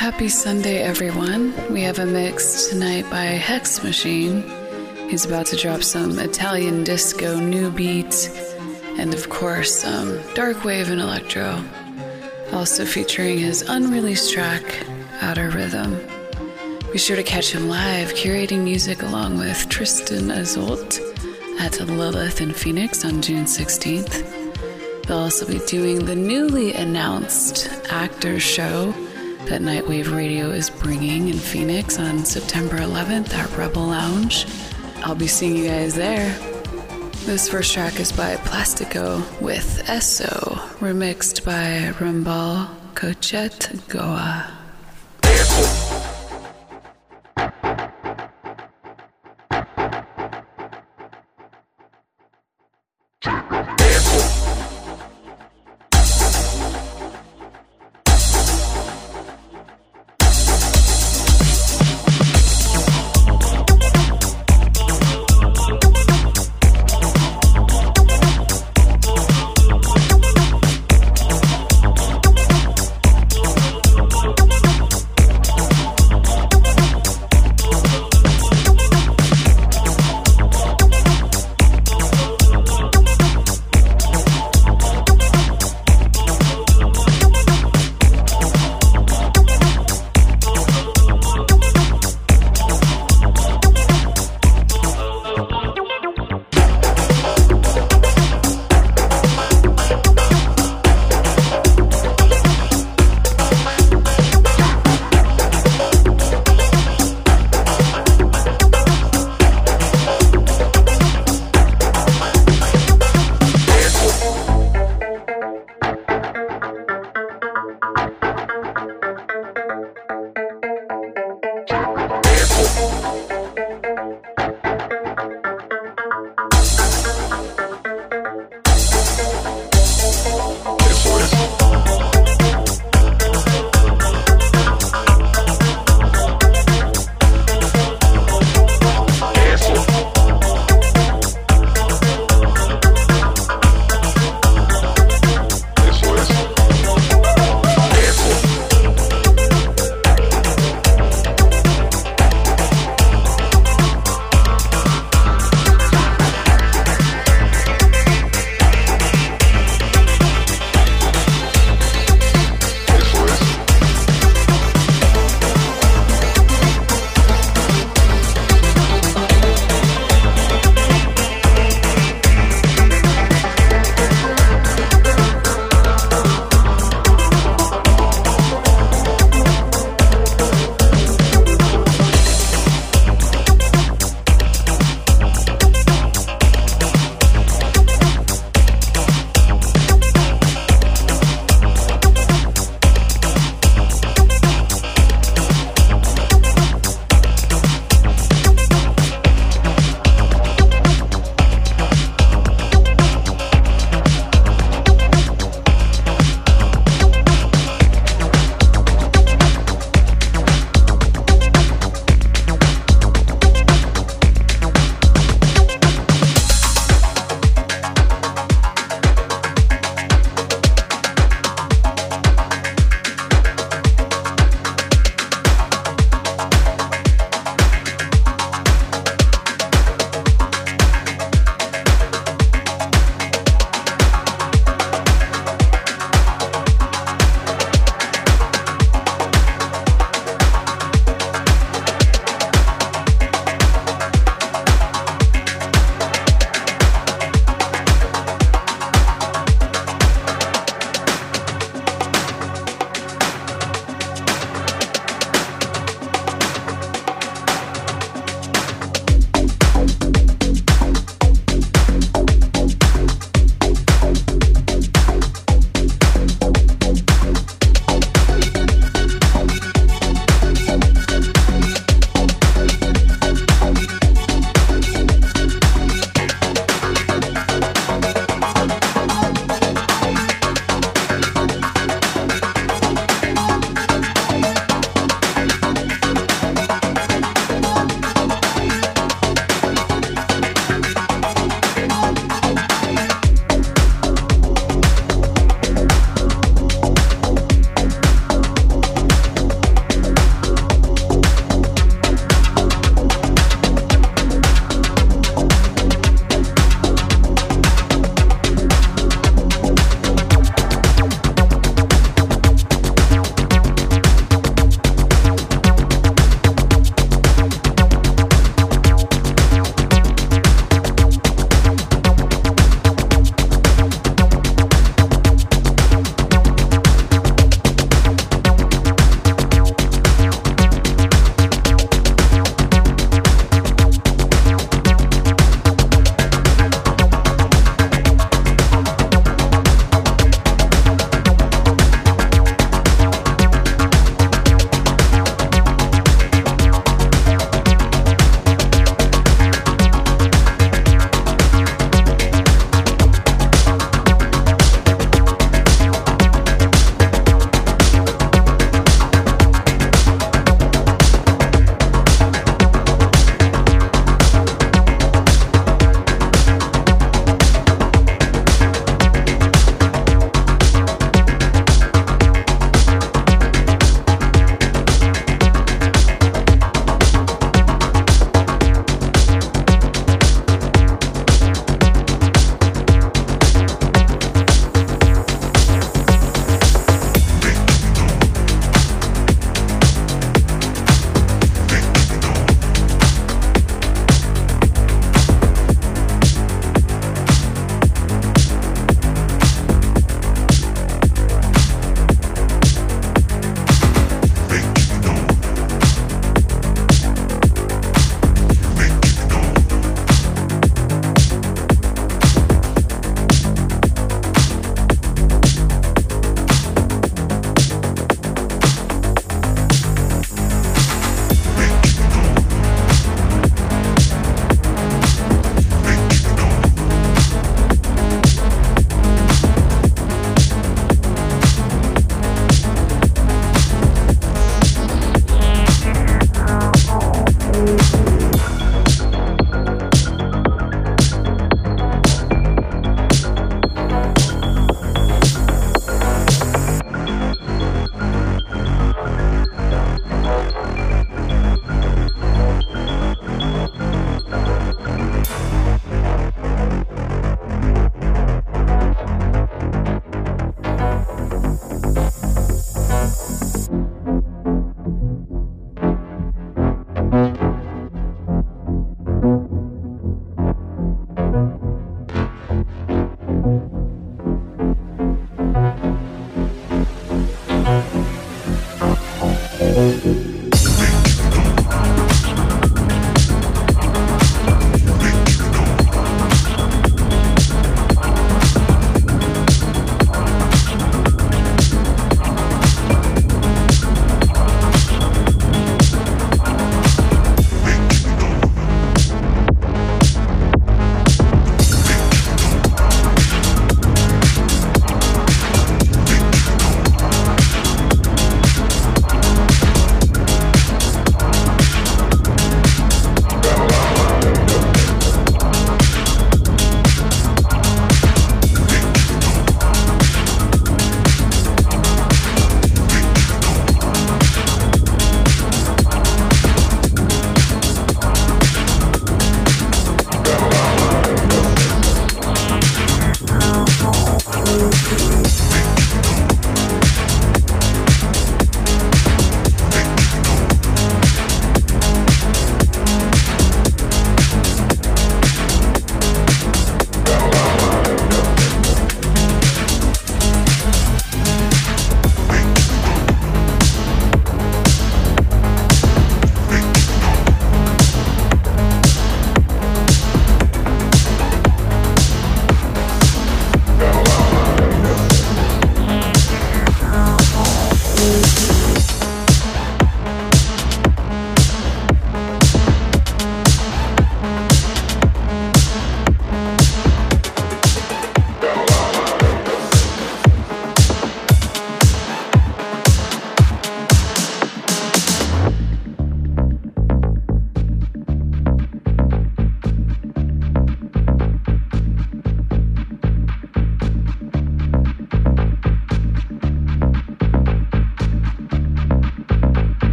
Happy Sunday, everyone. We have a mix tonight by Hex Machine. He's about to drop some Italian disco new beats and, of course, some dark wave and electro. Also featuring his unreleased track, Outer Rhythm. Be sure to catch him live curating music along with Tristan Azolt at Lilith in Phoenix on June 16th. They'll also be doing the newly announced Actors Show that Nightwave Radio is bringing in Phoenix on September 11th at Rebel Lounge. I'll be seeing you guys there. This first track is by Plastico with Esso, remixed by Rambal Cochet Goa.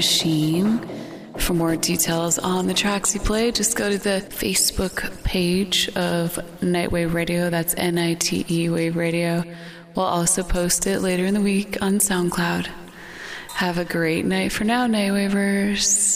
Machine. For more details on the tracks you played, just go to the Facebook page of Nitewave Radio. That's N I T E Wave Radio. We'll also post it later in the week on SoundCloud. Have a great night for now, Nitewavers.